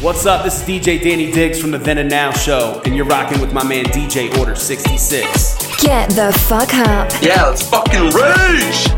What's up? This is DJ Danny Diggs from the Then and Now Show, and you're rocking with my man DJ Order 66. Get the fuck up. Yeah, let's fucking rage!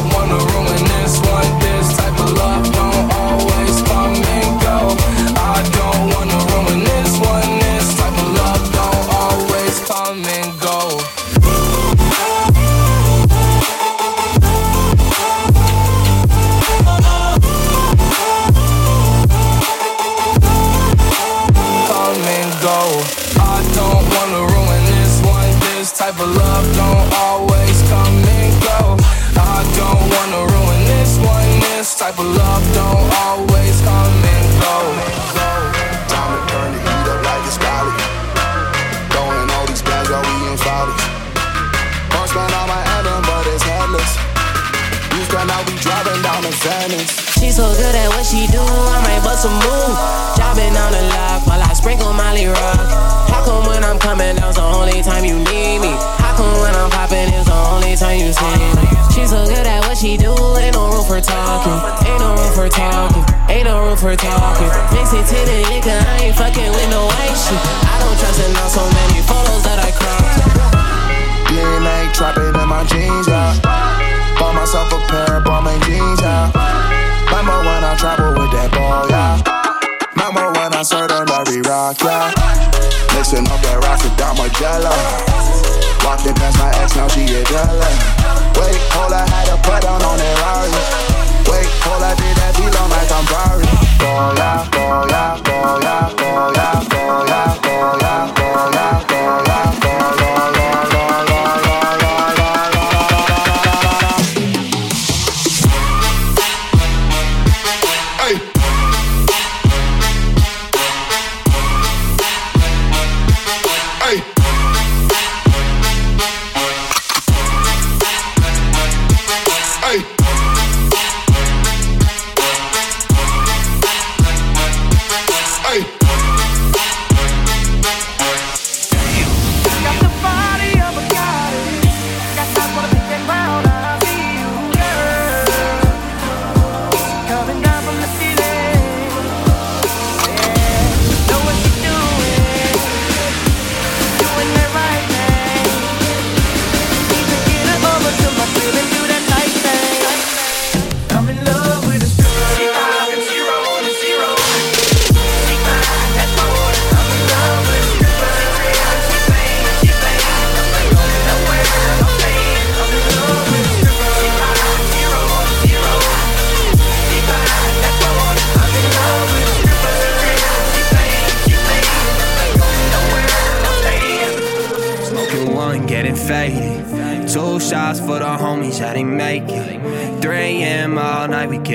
driving down. She so good at what she do, I might bust a move. Dropping on the lock while I sprinkle Molly Rock. How come when I'm coming, that's the only time you need me? How come when I'm popping, it's the only time you see me? She so good at what she do, ain't no room for talking. Ain't no room for talking. Ain't no room for talking. Mix it to the liquor, I ain't fucking with no white shit. I don't trust in on so many photos that I cropped. DNA trapping in my jeans, yeah. Bought myself a pair of Balmain jeans, yeah. Remember when I travel with that ball, yeah. Remember when I served on every rock, yeah. Mixing up that rock with that Margiela. Walking past my ex, now she a jealous. Wait, hold I had to put down on that Rari. Wait, hold I did that on like I'm Barry. Ball, yeah, ball, yeah, ball, yeah, ball, yeah,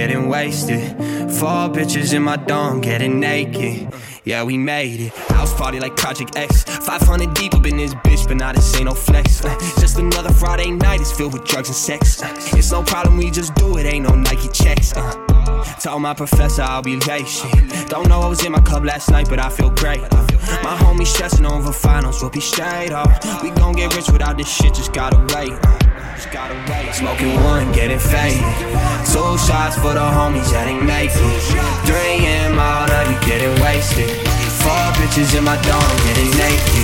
getting wasted. Four bitches in my dome, getting naked. Yeah, we made it. House party like Project X. 500 deep up in this bitch, but now this ain't no flex. Just another Friday night, it's filled with drugs and sex. It's no problem, we just do it, ain't no Nike checks. Uh, Told my professor I'll be late. Shit. Don't know I was in my cup last night, but I feel great. My homie stressing over finals, we'll be straight up. We gon' get rich without this shit, just gotta wait. Smoking one, getting faded. Two shots for the homies that ain't make it. 3 a.m. all night, we getting wasted. Four bitches in my dome, getting naked.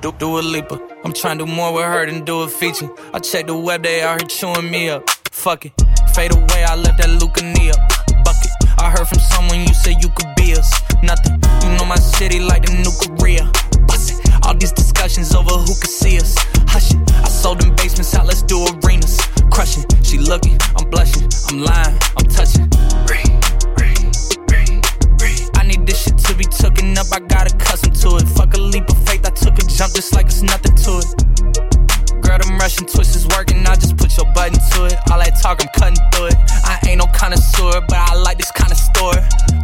Do, Dua Lipa. I'm trying to do more with her than do a feature. I check the web, they out here chewing me up. Fuck it. Fade away, I left that Luca knee up. Bucket. I heard from someone you said you could be us. Nothing. You know my city like the new Korea. Bust it. All these discussions over who could see us. Hush it, I sold them basements out, let's do arenas. Crushing, she looking, I'm blushing, I'm lying, I'm touching. I need this shit to be taken up, I got accustomed to it. Fuck a leap of jump just like it's nothing to it. Girl, them Russian twists is working. I just put your button to it. All that talk, I'm cutting through it. I ain't no connoisseur, but I like this kind of store.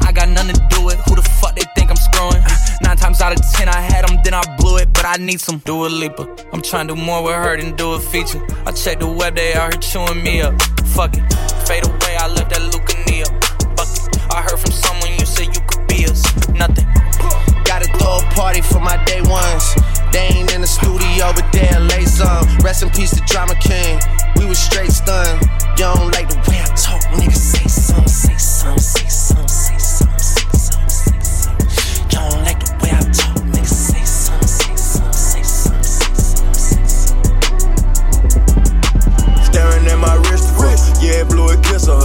I got nothing to do with who the fuck they think I'm screwing. Nine times out of ten, I had them, then I blew it. But I need some Do Dua Lipa. I'm trying to do more with her than do a feature. I check the web, they out here chewing me up. Fuck it. Fade away, I left that Lucania. Fuck it. I heard from someone you said you could be us. Nothing. Gotta throw a party for my day ones. They ain't in the studio, but they'll lay some. Rest in peace to Drama King. We was straight stunned. You don't like the way I talk, nigga. Say some, say some, say some, say some, say some, say some. You don't like the way I talk, nigga. Say some, say some, say some, say some, say some. Staring at my wrist, yeah, blew a kiss her.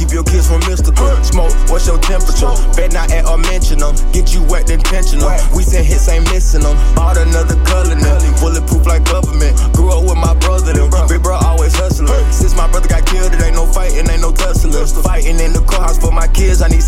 Keep your kids from mystical. Smoke, what's your temperature? Bet not at or mention them. Um. Get you wet intentional. Um. We send hits, ain't missing them. Bought another color now, bulletproof like government. Grew up with my brother, them. Big bro always hustling. Since my brother got killed, it ain't no fighting, ain't no tussling. Fighting in the courthouse for my kids, I need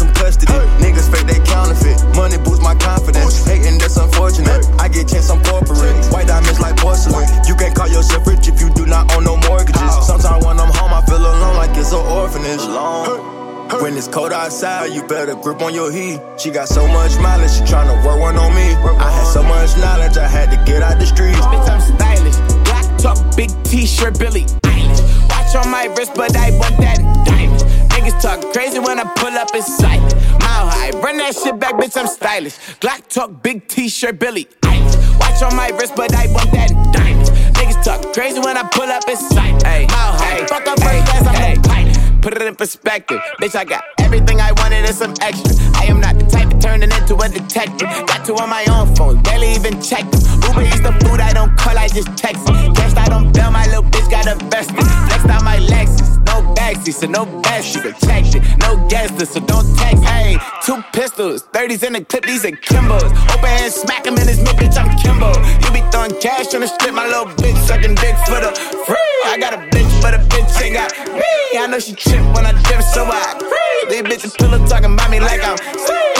grip on your heat. She got so much mileage, she tryna work one on me. I had so much knowledge, I had to get out the streets. Bitch, I'm stylish. Black top, big t-shirt, Billie Eilish. Watch on my wrist, but I want that diamond. Niggas talk crazy when I pull up in sight. Mile high, run that shit back, bitch, I'm stylish. Glock talk, big t-shirt, Billie Eilish. Watch on my wrist, but I want that diamond. Niggas talk crazy when I pull up in sight. Mile high, Put it in perspective, bitch. I got everything I wanted and some extra. I am not the type turn it into a detective. Got two on my own phone, barely even check them. Uber eats the food I don't call, I just text. Cashed out on bail, my little bitch got invested. Flexed out my Lexus, no backseat, so no best. You protect it, no guesses, so don't text. Hey, two pistols, 30s in the clip, these are Kimbos. Open hand, smack him in his mid, bitch. I'm Kimbo. You be throwing cash on the strip, my little bitch sucking dick for the free. I got a but a bitch ain't got me. I know she trip when I dip, so I free. These bitches pillow talking about me like I'm.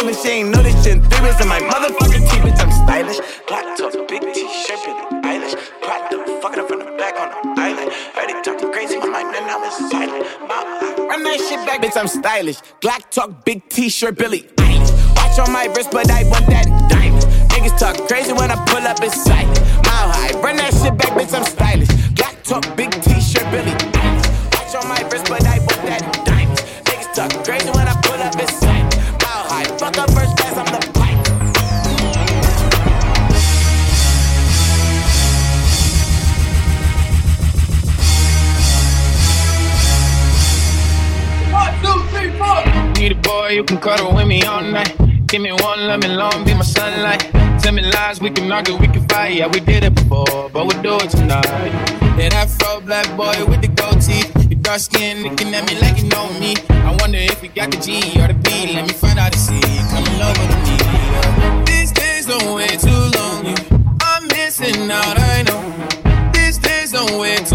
And she ain't know this shit. Three my motherfucking teeth, bitch. I'm stylish. Black top, big t-shirt, Billie Eilish. Platinum, fucking up from the back on the island. Heard it talking crazy, my mind, I'm silent. Mama, run that shit back, bitch. I'm stylish. Black talk, big t-shirt, Billie Eilish. Watch on my wrist, but I want that diamond. Niggas talk crazy when I pull up in sight. Mile high, run that shit back, bitch. I'm stylish. Black talk, big t-shirt, Billie Eilish. Watch on my wrist, but I want that diamond. Niggas talk crazy when I pull up in sight. Mile high, fuck up first class, I'm the pipe. Need a boy who can cuddle with me all night. Give me one, let me long, be my sunlight. Tell me lies, we can argue, we can fight. Yeah, we did it before, but we'll do it tonight. That fro black boy with the gold teeth. Your dark skin looking at me like you know me. I wonder if you got the G or the B. Let me find out and see. Come in love with me. Yeah. These days don't wait too long. I'm missing out, I know. These days don't wait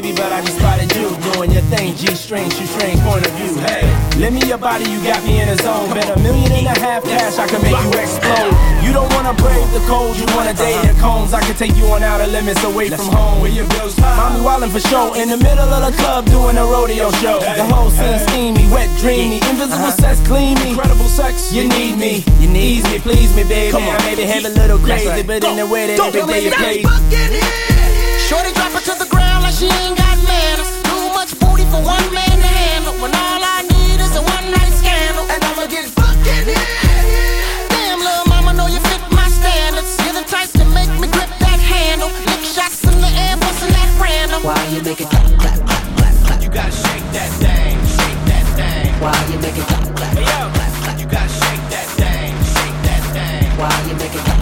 baby, but I just spotted you doing your thing. G string, shoe string, point of view. Hey, lend me your body, you got me in a zone. Bet a million and a half cash, I can make you explode. You don't wanna brave the cold, you wanna date the cones. I can take you on out outer limits away from home. Where your bills high. Mommy wildin' for show in the middle of the club doing a rodeo show. The whole scene steamy, wet, dreamy, invisible uh-huh. sex, gleamy. Incredible sex, you need me, you need me, please me, baby. Come on, maybe have a little crazy, but in the way that every day you play. Shorty she ain't got manners. Too much booty for one man to handle. When all I need is a one night scandal, and I'ma get fucking in. Damn, little mama, know you fit my standards. You're the type to make me grip that handle. Lick shots in the air, busting that random. Why you make it clap, clap, clap, clap, clap? You gotta shake that thing, shake that thing. Why you make it clap, clap, clap, clap, clap? You gotta shake that thing, shake that thing. Why you make it clap?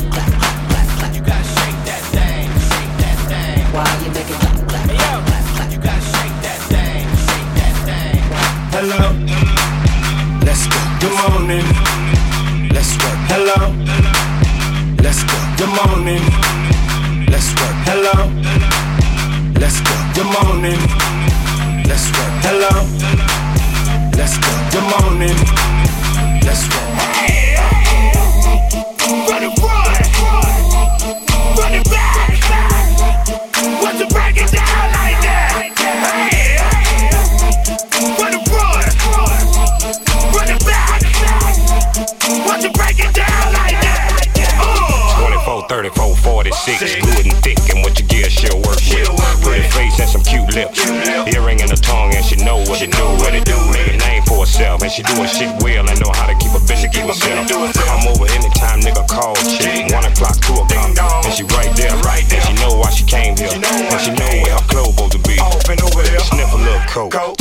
here. But you know how global to be. Sniff a little coke.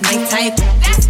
that's my type. That's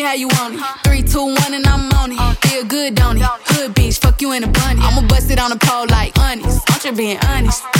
me how you want it. Three, two, one, and I'm on it. Feel good, don't it? Good bitch, fuck you in a bunny. I'ma bust it on the pole like honest. Aren't you being honest?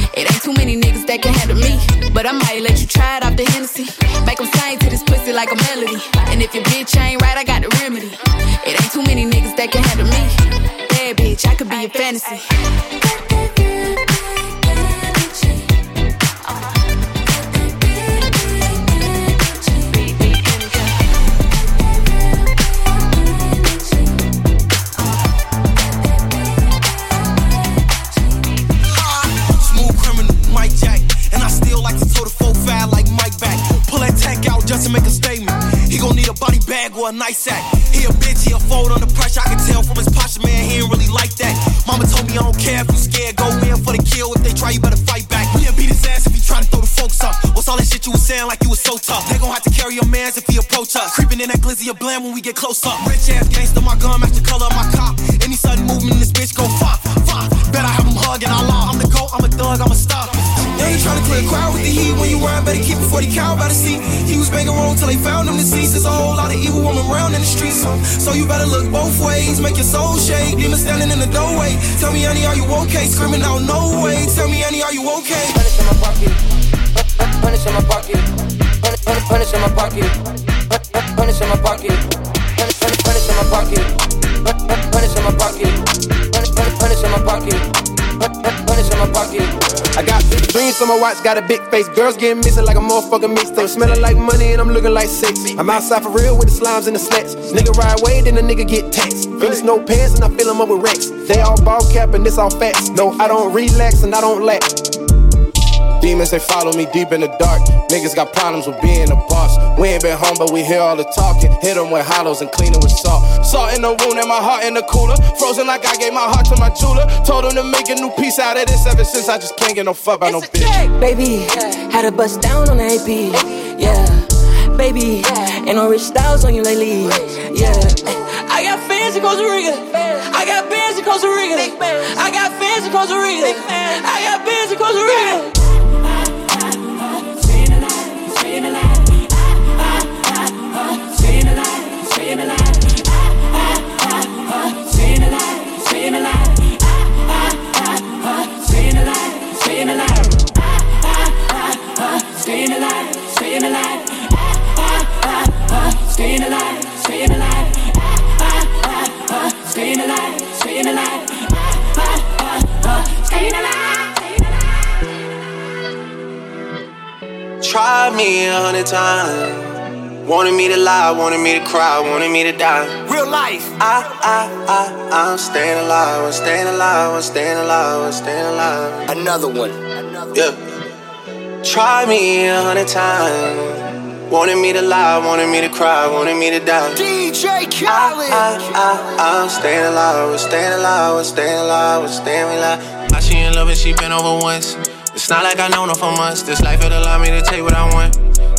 It ain't too many niggas that can handle me. But I might let you try it off the Hennessy. Make them sing to this pussy like a melody. And if your bitch ain't right, I got the remedy. It ain't too many niggas that can handle me. Bad bitch, I could be a fantasy. A nice sack. He a bitch, he a fold under pressure. I can tell from his posture, man, he ain't really like that. Mama told me I don't care if you scared. Go in for the kill. If they try, you better fight back. We'll beat his ass if he try to throw the folks up. What's all that shit you was saying like you was so tough? They gon' have to carry your mans if he approach us. Creeping in that glizzy of blam when we get close up. Rich ass gangster, my gun match the color of my better keep it 40 cow by the seat. He was banging wrong till they found him deceased. There's a whole lot of evil woman around in the streets. So, so you better look both ways. Make your soul shake. Demon standing in the doorway. Tell me, honey, are you okay? Screaming out, no way. Tell me, honey, are you okay? Punish in my pocket. Punish in my pocket. Punish, in my pocket. Punish, in my pocket. Punish, in my pocket. Punish, in my pocket. Punish, in my pocket. Punish in my pocket. I got big dreams, so my watch got a big face. Girls getting missing like a motherfucking mixtape. Smelling like money and I'm looking like sex. I'm outside for real with the slimes and the snacks. Nigga ride away, then the nigga get taxed. Feelings no pants and I fill 'em up with racks. They all ball cap and this all facts. No, I don't relax and I don't lack. Demons, they follow me deep in the dark. Niggas got problems with being a boss. We ain't been home, but we hear all the talking. Hit 'em with hollows and clean 'em with salt. Salt in the wound and my heart in the cooler. Frozen like I gave my heart to my jeweler. Told him to make a new piece out of this ever since I just can't get no fuck by no bitch. Baby, had a bust down on the AP. Yeah, baby, ain't no rich styles on you lately. Yeah, I got fans in Costa Rica. I got bands in Costa Rica. I got fans in Costa Rica. I got bands in Costa Rica. Me a hundred times. Wanted me to lie, wanted me to cry, wanted me to die. Real life. I, I, I, I'm staying alive, I'm staying alive, I'm staying alive, I'm staying alive. Another one. Yeah. Try me a hundred times. Wanted me to lie, wanted me to cry, wanted me to die. DJ Khaled. I, I, I, I'm staying alive, I'm staying alive, I'm staying alive, I'm staying alive. How she in love and she been over once. It's not like I know her for months. This life will allow me to take what I want.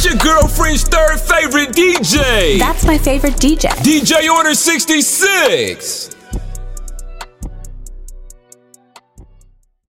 It's your girlfriend's third favorite DJ. That's my favorite DJ. DJ Order 66.